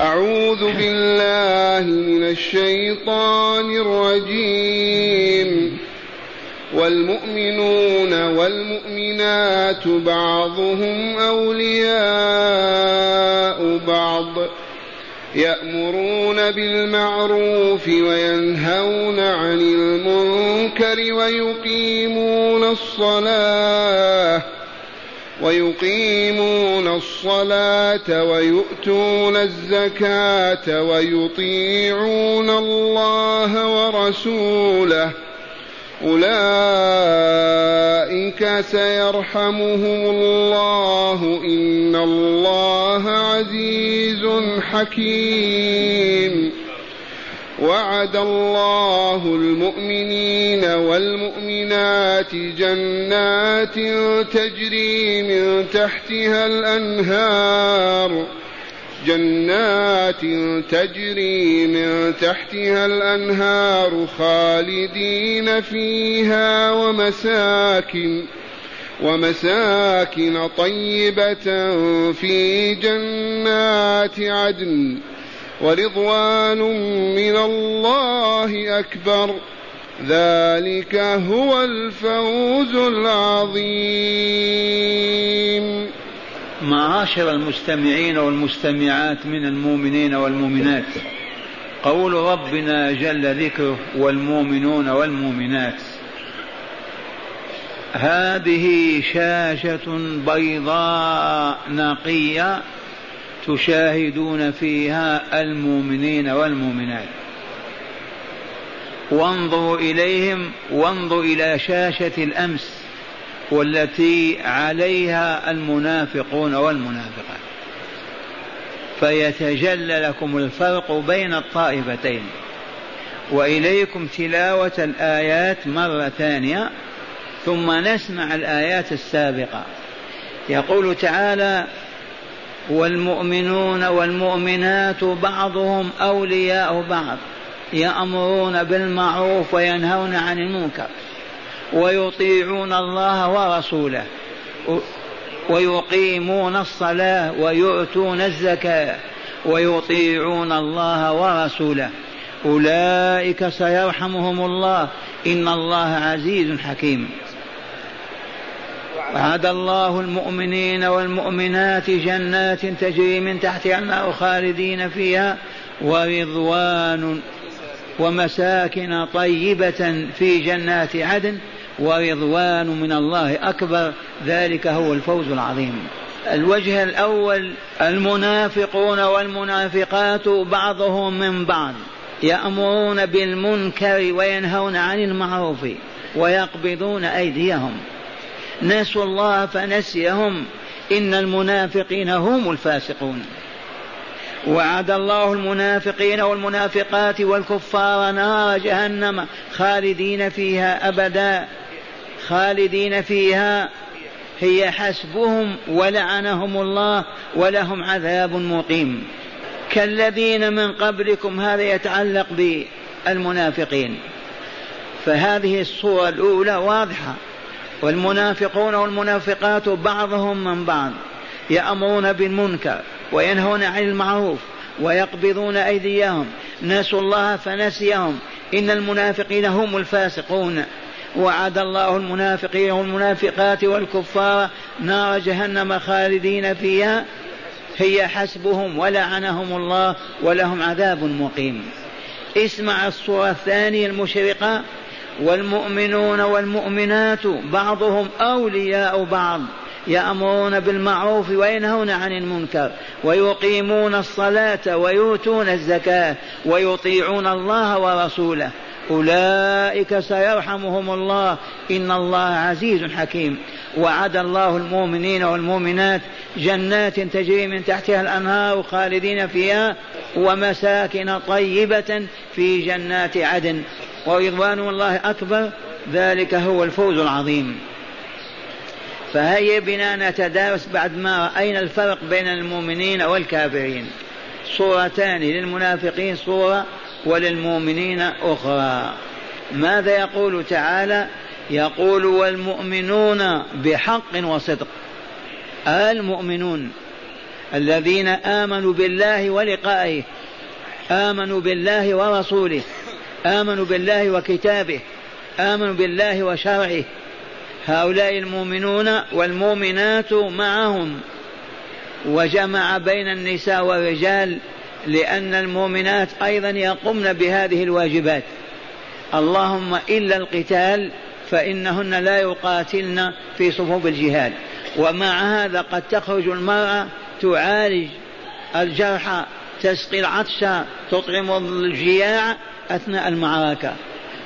أعوذ بالله من الشيطان الرجيم. والمؤمنون والمؤمنات بعضهم أولياء بعض يأمرون بالمعروف وينهون عن المنكر ويقيمون الصلاة ويقيمون الصلاة ويؤتون الزكاة ويطيعون الله ورسوله. أولئك سيرحمهم الله. إن الله عزيز حكيم. وعد الله المؤمنين والمؤمنات جنات تجري من تحتها الأنهار. جنات تجري من تحتها الأنهار خالدين فيها ومساكن ومساكن طيبة في جنات عدن. ورضوان من الله أكبر. ذلك هو الفوز العظيم. معاشر المستمعين والمستمعات من المؤمنين والمؤمنات قول ربنا جل ذكره والمؤمنون والمؤمنات هذه شاشة بيضاء نقية تشاهدون فيها المؤمنين والمؤمنات. وانظروا إليهم وانظروا إلى شاشة الأمس والتي عليها المنافقون والمنافقات. فيتجلى لكم الفرق بين الطائفتين. وإليكم تلاوة الآيات مرة ثانية ثم نسمع الآيات السابقة. يقول تعالى والمؤمنون والمؤمنات بعضهم أولياء بعض يأمرون بالمعروف وينهون عن المنكر ويطيعون الله ورسوله ويقيمون الصلاة ويؤتون الزكاة ويطيعون الله ورسوله. أولئك سيرحمهم الله. إن الله عزيز حكيم. وعد الله المؤمنين والمؤمنات جنات تجري من تحتها النار خالدين فيها ورضوان ومساكن طيبة في جنات عدن ورضوان من الله أكبر. ذلك هو الفوز العظيم. الوجه الأول المنافقون والمنافقات بعضهم من بعض يأمرون بالمنكر وينهون عن المعروف ويقبضون أيديهم. نسوا الله فنسيهم. إن المنافقين هم الفاسقون. وعد الله المنافقين والمنافقات والكفار نار جهنم خالدين فيها أبدا. خالدين فيها. هي حسبهم ولعنهم الله ولهم عذاب مقيم. كالذين من قبلكم هذا يتعلق بالمنافقين. فهذه الصورة الأولى واضحة. والمنافقون والمنافقات بعضهم من بعض يأمرون بالمنكر وينهون عن المعروف ويقبضون أيديهم. نسوا الله فنسيهم. إن المنافقين هم الفاسقون. وعد الله المنافقين والمنافقات والكفار نار جهنم خالدين فيها. هي حسبهم ولعنهم الله ولهم عذاب مقيم. اسمع الصورة الثانية المشرقة. والمؤمنون والمؤمنات بعضهم أولياء بعض يأمرون بالمعروف وينهون عن المنكر ويقيمون الصلاة ويؤتون الزكاة ويطيعون الله ورسوله. أولئك سيرحمهم الله. إن الله عزيز حكيم. وعد الله المؤمنين والمؤمنات جنات تجري من تحتها الأنهار خالدين فيها ومساكن طيبة في جنات عدن. ورضوان الله أكبر ذلك هو الفوز العظيم. فهيا بنا نتدارس بعد ما رأينا الفرق بين المؤمنين والكافرين. صورتان للمنافقين صورة وللمؤمنين أخرى. ماذا يقول تعالى؟ يقول والمؤمنون بحق وصدق. المؤمنون الذين آمنوا بالله ولقائه آمنوا بالله ورسوله آمنوا بالله وكتابه آمنوا بالله وشرعه. هؤلاء المؤمنون والمؤمنات معهم. وجمع بين النساء والرجال لأن المؤمنات أيضا يقمن بهذه الواجبات. اللهم إلا القتال فإنهن لا يقاتلن في صفوف الجهاد. ومع هذا قد تخرج المرأة تعالج الجرحى تسقي العطش تطعم الجياع أثناء المعركة.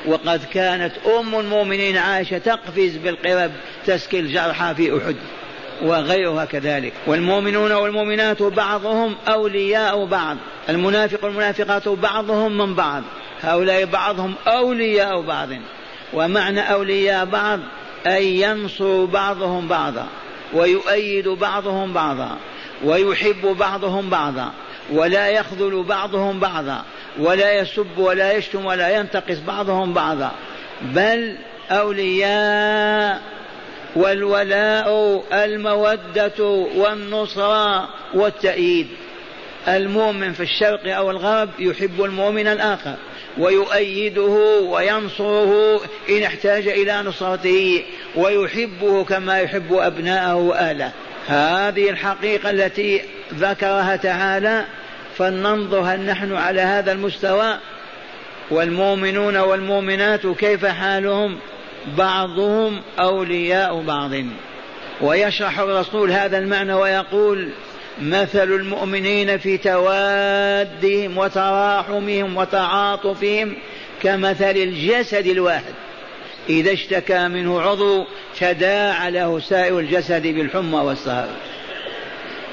وقد كانت أم المؤمنين عائشة تقفز بالقرب تسقي الجرحى في أحد وغيرها كذلك. والمؤمنون والمؤمنات بعضهم أولياء بعض. المنافق والمنافقات بعضهم من بعض. هؤلاء بعضهم أولياء بعض. ومعنى أولياء بعض أي ينصر بعضهم بعضا ويؤيد بعضهم بعضا ويحب بعضهم بعضا ولا يخذل بعضهم بعضا ولا يسب ولا يشتم ولا ينتقص بعضهم بعضا. بل أولياء والولاء المودة والنصرة والتأييد. المؤمن في الشرق أو الغرب يحب المؤمن الآخر ويؤيده وينصره إن احتاج إلى نصرته ويحبه كما يحب أبناءه وأهله. هذه الحقيقة التي ذكرها تعالى فلننظر هل نحن على هذا المستوى. والمؤمنون والمؤمنات كيف حالهم؟ بعضهم أولياء بعض. ويشرح الرسول هذا المعنى ويقول مثل المؤمنين في توادهم وتراحمهم وتعاطفهم كمثل الجسد الواحد. إذا اشتكى منه عضو تداعى له سائر الجسد بالحمى والسهر.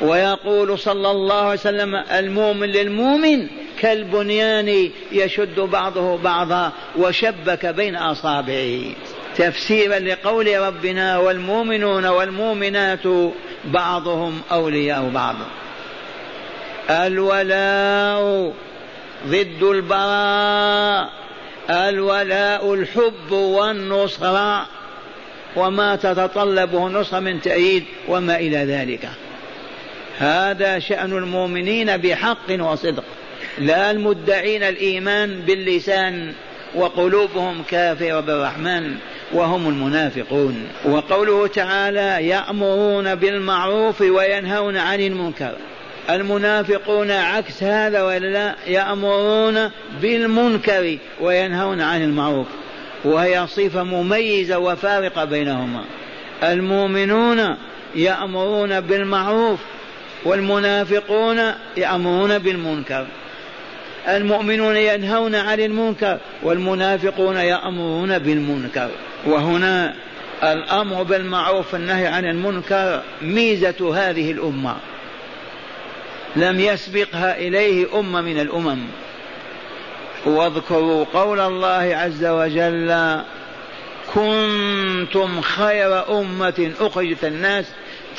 ويقول صلى الله عليه وسلم المؤمن للمؤمن كالبنيان يشد بعضه بعضا وشبك بين أصابعه. تفسيرا لقول ربنا والمؤمنون والمؤمنات بعضهم أولياء بعض. الولاء ضد البراء. الولاء الحب والنصرة وما تتطلبه النصرة من تأييد وما إلى ذلك. هذا شأن المؤمنين بحق وصدق. لا المدعين الإيمان باللسان وقلوبهم كافرة بالرحمن وهم المنافقون. وقوله تعالى يأمرون بالمعروف وينهون عن المنكر. المنافقون عكس هذا ولا يأمرون بالمنكر وينهون عن المعروف. وهي صفة مميزة وفارقة بينهما. المؤمنون يأمرون بالمعروف والمنافقون يأمرون بالمنكر. المؤمنون ينهون عن المنكر والمنافقون يأمرون بالمنكر. وهنا الأمر بالمعروف والنهي عن المنكر ميزة هذه الأمة. لم يسبقها إليه أمة من الأمم. واذكروا قول الله عز وجل كنتم خير أمة أخرجت الناس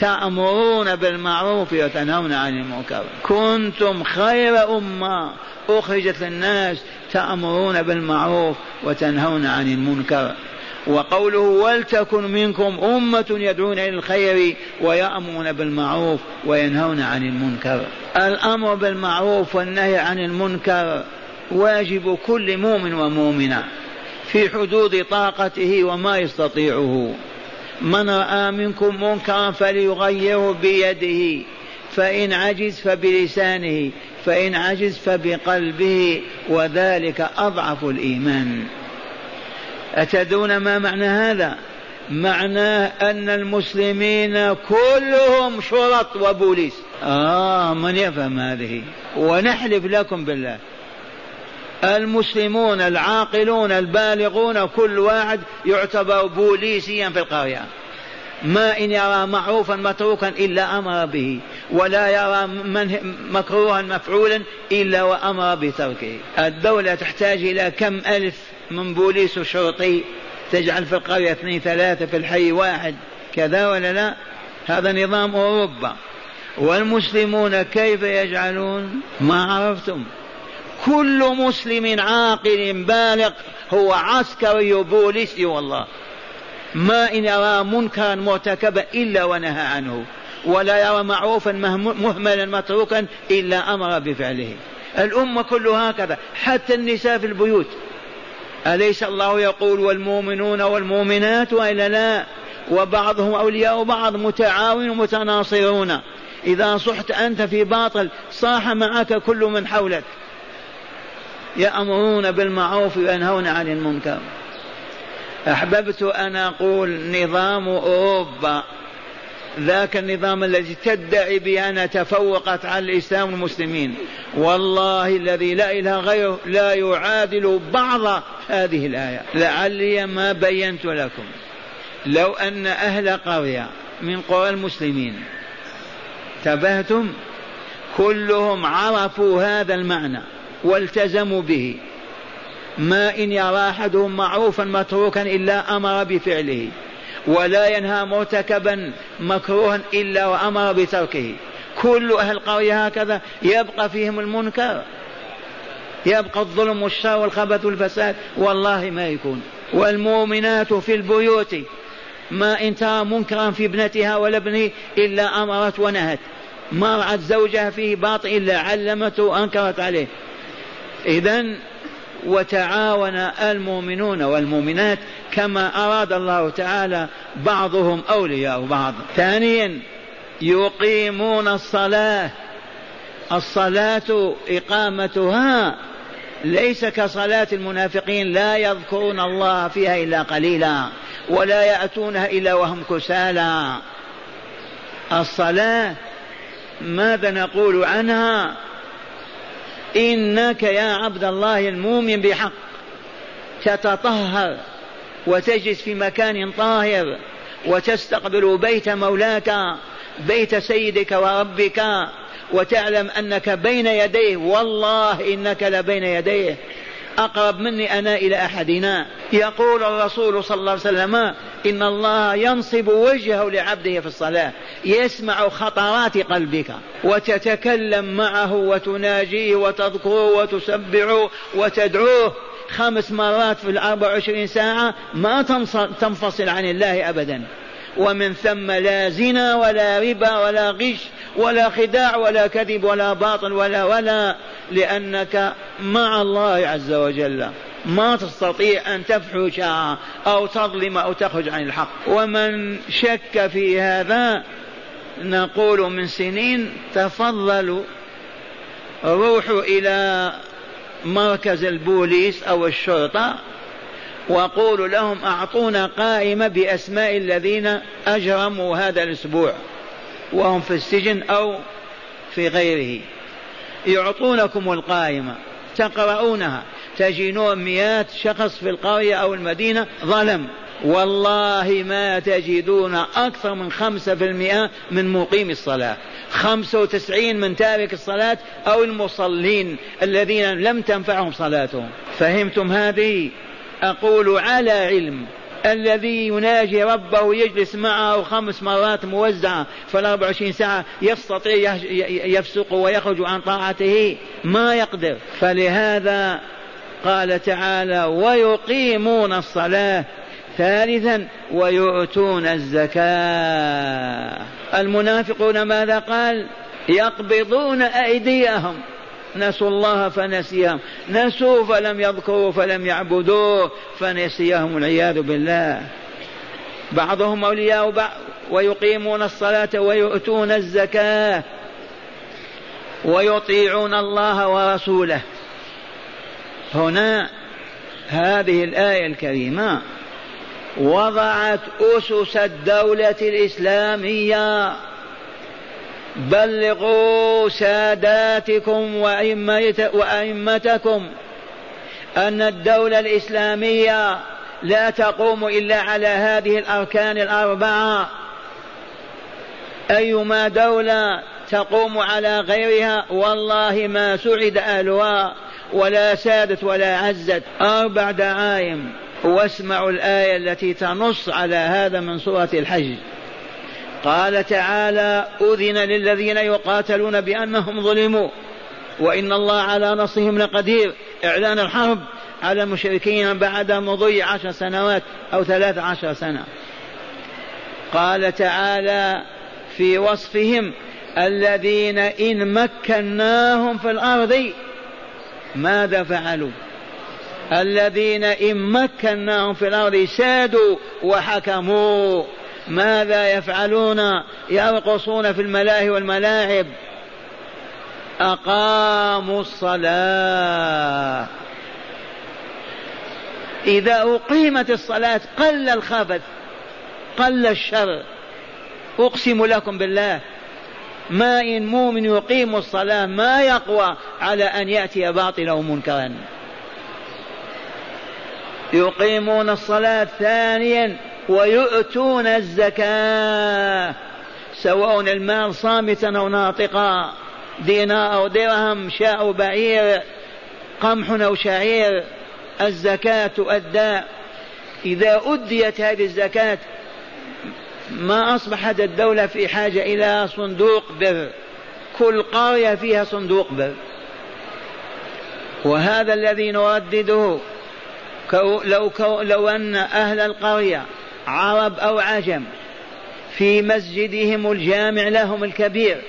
تأمرون بالمعروف وتنهون عن المنكر. كنتم خير أمة أخرجت للناس تأمرون بالمعروف وتنهون عن المنكر. وقوله ولتكن منكم أمة يدعون إلى الخير ويأمرون بالمعروف وينهون عن المنكر. الأمر بالمعروف والنهي عن المنكر واجب كل مؤمن ومؤمنة في حدود طاقته وما يستطيعه. من رأى منكم منكرا فليغيره بيده فإن عجز فبلسانه فإن عجز فبقلبه وذلك أضعف الإيمان. أتدون ما معنى هذا؟ معناه أن المسلمين كلهم شرط وبوليس. آه من يفهم هذه؟ ونحلف لكم بالله. المسلمون العاقلون البالغون كل واحد يعتبر بوليسيا في القرية. ما إن يرى معروفا متروكا إلا أمر به ولا يرى من مكروها مفعولا إلا وأمر بتركه. الدولة تحتاج إلى كم ألف من بوليس وشرطي تجعل في القرية اثنين ثلاثة في الحي واحد كذا ولا لا؟ هذا نظام أوروبا. والمسلمون كيف يجعلون؟ ما عرفتم. كل مسلم عاقل بالغ هو عسكري بوليسي والله. ما إن يرى منكرا مرتكبا إلا ونهى عنه. ولا يرى معروفا مهملا متروكا إلا أمر بفعله. الأمة كلها هكذا حتى النساء في البيوت. أليس الله يقول والمؤمنون والمؤمنات وإلا لا؟ وبعضهم أولياء بعض متعاون متناصرون إذا صحت أنت في باطل صاح معك كل من حولك. يأمرون بالمعروف وينهون عن المنكر. أحببت أن أقول نظام أوروبا. ذاك النظام الذي تدعي بأنها تفوقت على الإسلام والمسلمين. والله الذي لا إله غيره لا يعادل بعض هذه الآية. لعلي ما بينت لكم. لو أن أهل قرية من قرى المسلمين تبهتم كلهم عرفوا هذا المعنى. والتزموا به. ما إن يرى أحدهم معروفا متروكا إلا أمر بفعله ولا ينهى مرتكبا مكروها إلا وأمر بتركه. كل أهل القرية هكذا يبقى فيهم المنكر. يبقى الظلم والشر والخبث والفساد والله ما يكون. والمؤمنات في البيوت ما إن ترى منكرا في ابنتها ولا ابنه إلا أمرت ونهت. ما رأت زوجها فيه باطل إلا علمته وأنكرت عليه. إذا وتعاون المؤمنون والمؤمنات كما أراد الله تعالى بعضهم أولياء بعض. ثانيا يقيمون الصلاة. الصلاة إقامتها ليس كصلاة المنافقين لا يذكرون الله فيها إلا قليلا ولا يأتونها إلا وهم كسالى. الصلاة ماذا نقول عنها؟ إنك يا عبد الله المؤمن بحق. تتطهر وتجلس في مكان طاهر وتستقبل بيت مولاك بيت سيدك وربك وتعلم أنك بين يديه. والله إنك لبين يديه. أقرب مني أنا إلى أحدنا. يقول الرسول صلى الله عليه وسلم إن الله ينصب وجهه لعبده في الصلاة. يسمع خطرات قلبك وتتكلم معه وتناجيه وتذكره وتسبعه وتدعوه خمس مرات في الأربع وعشرين ساعة ما تنفصل عن الله أبدا. ومن ثم لا زنا ولا ربا ولا غش ولا خداع ولا كذب ولا باطل ولا ولا لأنك مع الله عز وجل. ما تستطيع أن تفحش أو تظلم أو تخرج عن الحق. ومن شك في هذا نقول من سنين تفضلوا روحوا إلى مركز البوليس أو الشرطة وقولوا لهم أعطونا قائمة بأسماء الذين أجرموا هذا الأسبوع. وهم في السجن أو في غيره. يعطونكم القائمة تقرؤونها تجدون مئات شخص في القرية أو المدينة ظلم. والله ما تجدون أكثر من خمسة في المئة من مقيم الصلاة. خمسة وتسعين من تارك الصلاة أو المصلين الذين لم تنفعهم صلاتهم. فهمتم هذه؟ أقول على علم الذي يناجي ربه يجلس معه خمس مرات موزعة في الأربع وعشرين ساعة يستطيع يفسق ويخرج عن طاعته ما يقدر. فلهذا قال تعالى ويقيمون الصلاة ثالثا ويؤتون الزكاة. المنافقون ماذا قال؟ يقبضون أيديهم. نسوا الله فنسيهم. نسوا فلم يذكروا فلم يعبدوه فنسيهم والعياذ بالله. بعضهم أولياء بعض ويقيمون الصلاة ويؤتون الزكاة ويطيعون الله ورسوله. هنا هذه الآية الكريمة وضعت أسس الدولة الإسلامية بلغوا ساداتكم وأئمتكم أن الدولة الإسلامية لا تقوم إلا على هذه الأركان الأربعة. أيما دولة تقوم على غيرها والله ما سعد أهلها ولا سادت ولا عزت. أربع دعايم واسمعوا الآية التي تنص على هذا من سورة الحج. قال تعالى أذن للذين يقاتلون بأنهم ظلموا وإن الله على نصرهم لقدير. إعلان الحرب على المشركين بعد مضي عشر سنوات أو ثلاث عشر سنة. قال تعالى في وصفهم الذين إن مكناهم في الأرض ماذا فعلوا؟ الذين إن مكناهم في الأرض سادوا وحكموا. ماذا يفعلون يرقصون في الملاهي والملاعب؟ أقاموا الصلاة. إذا أقيمت الصلاة قل الخبث قل الشر. أقسم لكم بالله ما إن مؤمن يقيم الصلاة ما يقوى على أن يأتي باطلا ومنكرا. يقيمون الصلاة ثانيا ويؤتون الزكاة سواء المال صامتا أو ناطقا دينار أو درهم شاء أو بعير قمح أو شعير الزكاة تؤدى إذا أديت هذه الزكاة ما أصبحت الدولة في حاجة إلى صندوق بر. كل قرية فيها صندوق بر. وهذا الذي نردده لو, لو أن أهل القرية عرب أو عجم في مسجدهم الجامع لهم الكبير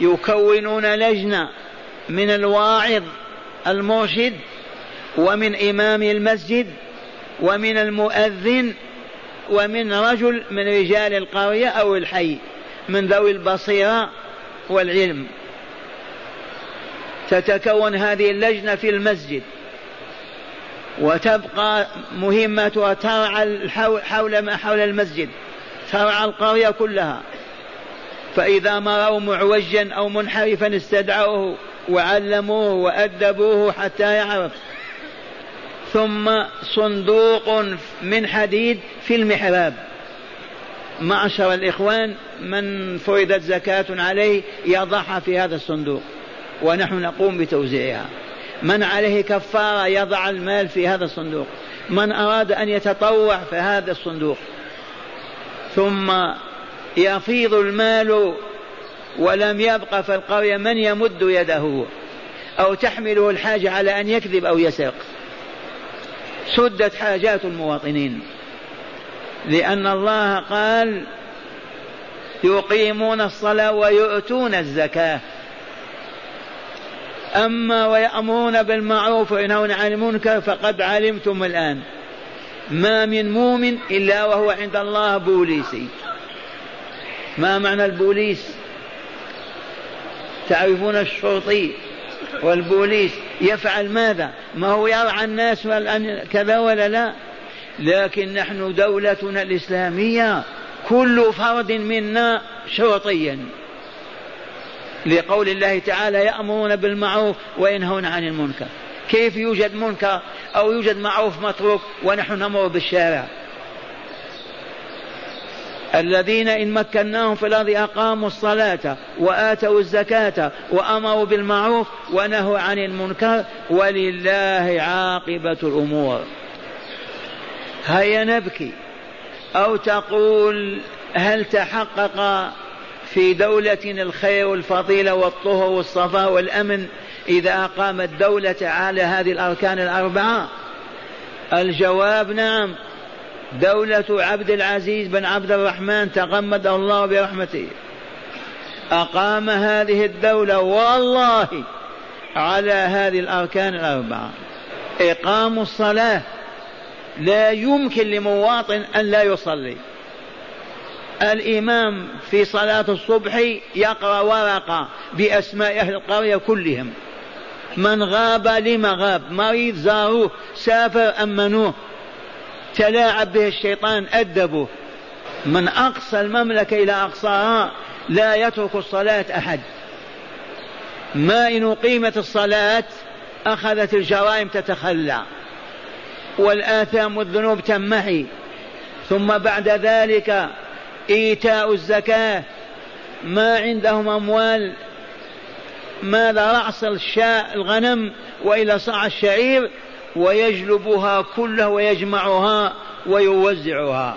يكونون لجنة من الواعظ المرشد ومن إمام المسجد ومن المؤذن ومن رجل من رجال القرية أو الحي من ذوي البصيرة والعلم. تتكون هذه اللجنة في المسجد. وتبقى مهمتها ترعى حول ما حول المسجد ترعى القرية كلها. فإذا ما رأوا معوجا أو منحرفا استدعوه وعلموه وأدبوه حتى يعرف. ثم صندوق من حديد في المحراب. معشر الإخوان من فرضت زكاة عليه يضعها في هذا الصندوق. ونحن نقوم بتوزيعها. من عليه كفارة يضع المال في هذا الصندوق. من أراد أن يتطوع في هذا الصندوق. ثم يفيض المال ولم يبق في القرية من يمد يده أو تحمله الحاجة على أن يكذب أو يسرق. سدت حاجات المواطنين. لأن الله قال يقيمون الصلاة ويؤتون الزكاة. أما ويأمرون بالمعروف وينهون عن المنكر فقد علمتم الآن. ما من مؤمن إلا وهو عند الله بوليسي. ما معنى البوليس؟ تعرفون الشرطي والبوليس يفعل ماذا؟ ما هو يرعى الناس كذا ولا لا؟ لكن نحن دولتنا الإسلامية كل فرد منا شرطيا. لقول الله تعالى يأمرون بالمعروف وينهون عن المنكر. كيف يوجد منكر أو يوجد معروف متروك ونحن نمر بالشارع؟ الذين إن مكناهم في الأرض أقاموا الصلاة وآتوا الزكاة وأمروا بالمعروف ونهوا عن المنكر ولله عاقبة الأمور. هيا نبكي أو تقول هل تحقق في دولة الخير والفضيلة والطهر والصفاء والأمن إذا أقامت دولة على هذه الأركان الأربعة؟ الجواب نعم. دولة عبد العزيز بن عبد الرحمن تغمده الله برحمته. أقام هذه الدولة والله على هذه الأركان الأربعة. إقام الصلاة لا يمكن لمواطن أن لا يصلي. الإمام في صلاة الصبح يقرأ ورقة بأسماء أهل القرية كلهم. من غاب لما غاب مريض زاروه سافر أمنوه تلاعب به الشيطان أدبه. من أقصى المملكة إلى أقصاها لا يترك الصلاة أحد. ما إن أقيمت الصلاة أخذت الجرائم تتخلى. والآثام والذنوب تمحي ثم بعد ذلك إيتاء الزكاة. ما عندهم أموال. ماذا رأس الشاء الغنم وإلى صاع الشعير ويجلبها كلها ويجمعها ويوزعها.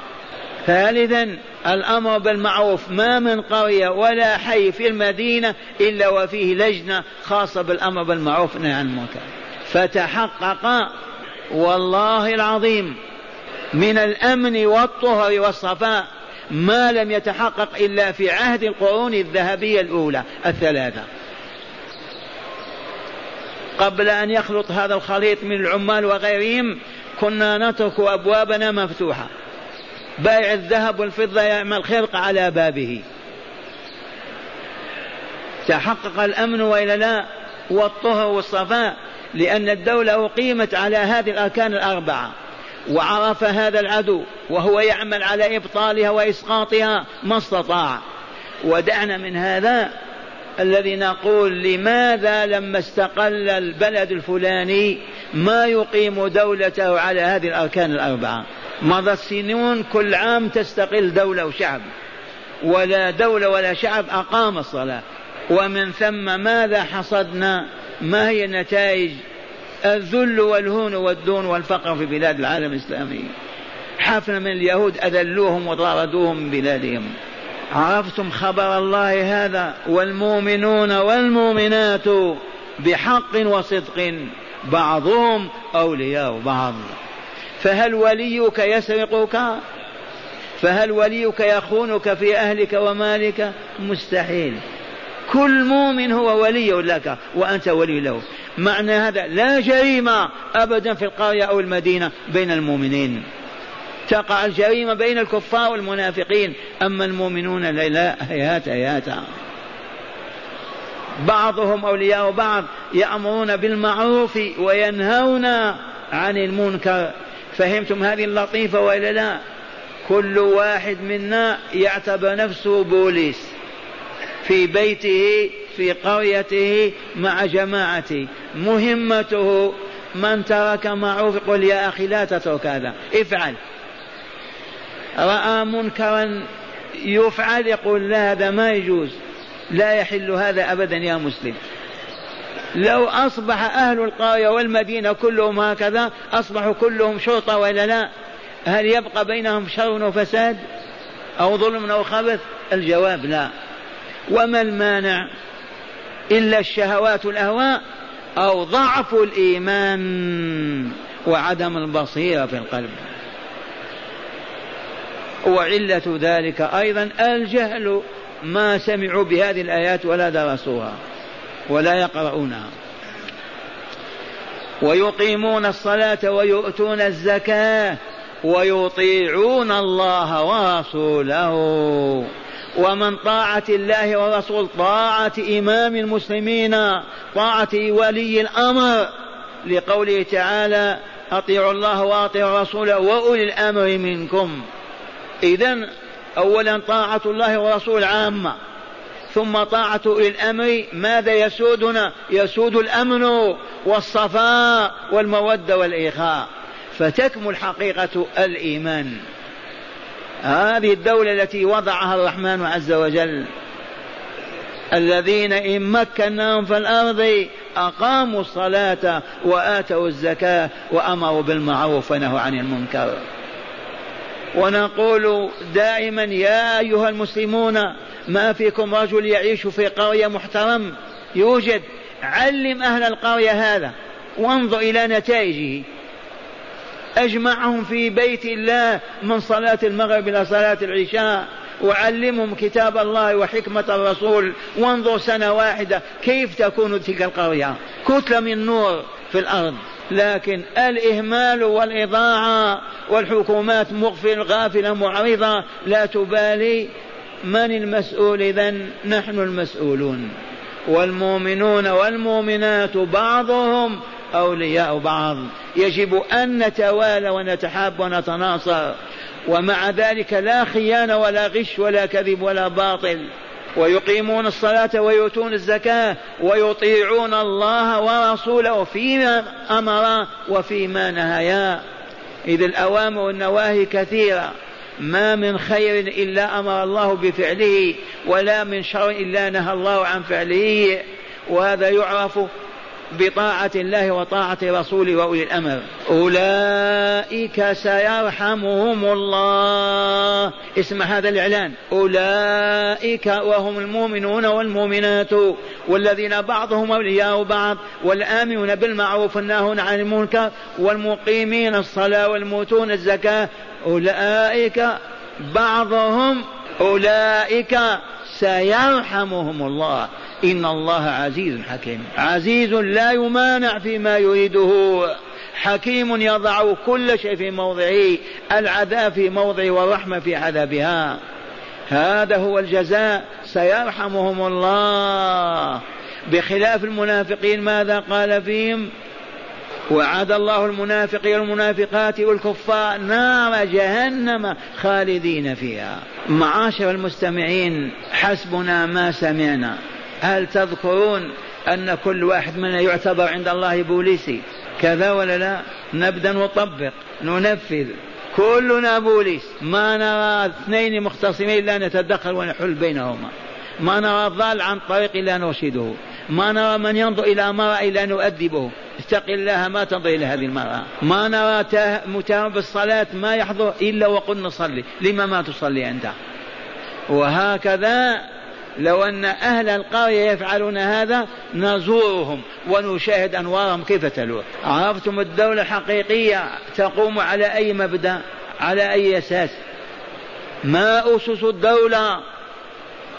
ثالثا الأمر بالمعروف. ما من قرية ولا حي في المدينة إلا وفيه لجنة خاصة بالأمر بالمعروف والنهي عن المنكر. فتحقق والله العظيم من الأمن والطهر والصفاء ما لم يتحقق إلا في عهد القرون الذهبية الأولى الثلاثة. قبل أن يخلط هذا الخليط من العمال وغيرهم كنا نترك أبوابنا مفتوحة. بائع الذهب والفضة يعمل خرق على بابه. تحقق الأمن وإلا لا والطهر والصفاء لأن الدولة أقيمت على هذه الأركان الأربعة. وعرف هذا العدو وهو يعمل على إبطالها وإسقاطها ما استطاع. ودعنا من هذا الذي نقول لماذا لما استقل البلد الفلاني ما يقيم دولته على هذه الأركان الأربعة؟ مضى السنون كل عام تستقل دولة وشعب ولا دولة ولا شعب أقام الصلاة. ومن ثم ماذا حصدنا؟ ما هي النتائج؟ الذل والهون والدون والفقر في بلاد العالم الإسلامي. حفنا من اليهود أذلوهم وطاردوهم من بلادهم. عرفتم خبر الله هذا؟ والمؤمنون والمؤمنات بحق وصدق بعضهم أولياء بعض. فهل وليك يسرقك؟ فهل وليك يخونك في أهلك ومالك؟ مستحيل. كل مؤمن هو ولي لك وأنت ولي له. معنى هذا لا جريمة أبدا في القرية أو المدينة بين المؤمنين. تقع الجريمة بين الكفار والمنافقين. أما المؤمنون لا هيهات هيهات. بعضهم أولياء بعض يأمرون بالمعروف وينهون عن المنكر. فهمتم هذه اللطيفة وإلا لا؟ كل واحد منا يعتبر نفسه بوليس في بيته في قريته مع جماعته مهمته من ترك معروف يقول يا أخي لا تترك هذا. افعل. رأى منكرا يفعل يقول لا هذا ما يجوز. لا يحل هذا أبدا يا مسلم. لو أصبح أهل القرية والمدينة كلهم هكذا أصبحوا كلهم شرطة ولا لا؟ هل يبقى بينهم شر وفساد أو ظلم أو خبث؟ الجواب لا. وما المانع؟ إلا الشهوات الأهواء أو ضعف الإيمان وعدم البصيرة في القلب. وعلة ذلك أيضا الجهل ما سمعوا بهذه الآيات ولا درسوها ولا يقرؤونها. ويقيمون الصلاة ويؤتون الزكاة ويطيعون الله ورسوله. ومن طاعة الله ورسول طاعة إمام المسلمين طاعة ولي الأمر. لقوله تعالى أطيعوا الله وأطيعوا رسوله وأولي الأمر منكم. إذا أولا طاعة الله ورسول عامة ثم طاعة أولي الأمر. ماذا يسودنا؟ يسود الأمن والصفاء والمودة والإخاء فتكمل حقيقة الإيمان. هذه الدولة التي وضعها الرحمن عز وجل. الذين إن مكناهم في الأرض أقاموا الصلاة وآتوا الزكاة وأمروا بالمعروف ونهوا عن المنكر. ونقول دائما يا أيها المسلمون ما فيكم رجل يعيش في قرية محترم؟ يوجد. علم أهل القرية هذا. وانظر إلى نتائجه. أجمعهم في بيت الله من صلاة المغرب إلى صلاة العشاء وعلمهم كتاب الله وحكمة الرسول. وانظر سنة واحدة كيف تكون تلك القرية؟ كتلة من نور في الأرض. لكن الإهمال والإضاعة والحكومات مغفل غافلة معرضة لا تبالي. من المسؤول إذا؟ نحن المسؤولون. والمؤمنون والمؤمنات بعضهم أولياء بعض. يجب أن نتوالى ونتحاب ونتناصر ومع ذلك لا خيانة ولا غش ولا كذب ولا باطل. ويقيمون الصلاة ويؤتون الزكاة ويطيعون الله ورسوله فيما أمر وفيما نهيا إذ الأوامر والنواهي كثيرة. ما من خير إلا أمر الله بفعله ولا من شر إلا نهى الله عن فعله. وهذا يعرف بطاعة الله وطاعة رسوله وأولي الأمر. أولئك سيرحمهم الله. اسم هذا الإعلان. أولئك وهم المؤمنون والمؤمنات والذين بعضهم أولياء بعض والآمنون بالمعروف والناهون عن المنكر والمقيمين الصلاة والموتون الزكاة. أولئك بعضهم أولئك سيرحمهم الله. إن الله عزيز حكيم. عزيز لا يمانع فيما يريده. حكيم يضع كل شيء في موضعه العذاب في موضعه والرحمة في عذابها. هذا هو الجزاء. سيرحمهم الله. بخلاف المنافقين ماذا قال فيهم؟ وعد الله المنافقين والمنافقات والكفار نار جهنم خالدين فيها. معاشر المستمعين حسبنا ما سمعنا. هل تذكرون أن كل واحد منا يعتبر عند الله بوليسي؟ كذا ولا لا؟ نبدأ نطبق ننفذ. كلنا بوليس. ما نرى اثنين مختصمين لا نتدخل ونحل بينهما. ما نرى الضال عن طريق إلا نرشده. ما نرى من ينظر إلى امرأة إلا نؤدبه. اتق الله ما تنظر إلى هذه المرأة. ما نرى متهم بالصلاة ما يحضر إلا وقل نصلي لما ما تصلي أنت؟ وهكذا لو أن أهل القرية يفعلون هذا نزورهم ونشاهد أنوارهم كيف تلوح. عرفتم الدولة الحقيقية تقوم على أي مبدأ؟ على أي أساس؟ ما أسس الدولة؟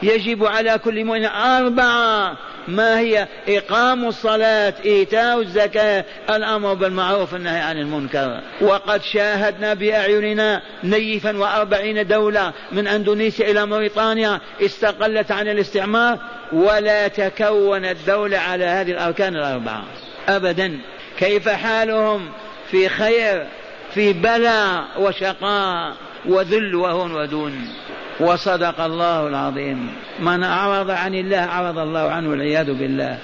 يجب على كل مؤمن أربعة. ما هي؟ إقام الصلاة إيتاء الزكاة الأمر بالمعروف والنهي عن المنكر. وقد شاهدنا بأعيننا نيفا وأربعين دولة من أندونيسيا إلى موريطانيا استقلت عن الاستعمار ولا تكونت دولة على هذه الأركان الأربعة. أبدا. كيف حالهم؟ في خير في بلاء وشقاء وذل وهون ودون. وصدق الله العظيم. من أعرض عن الله أعرض الله عنه والعياذ بالله.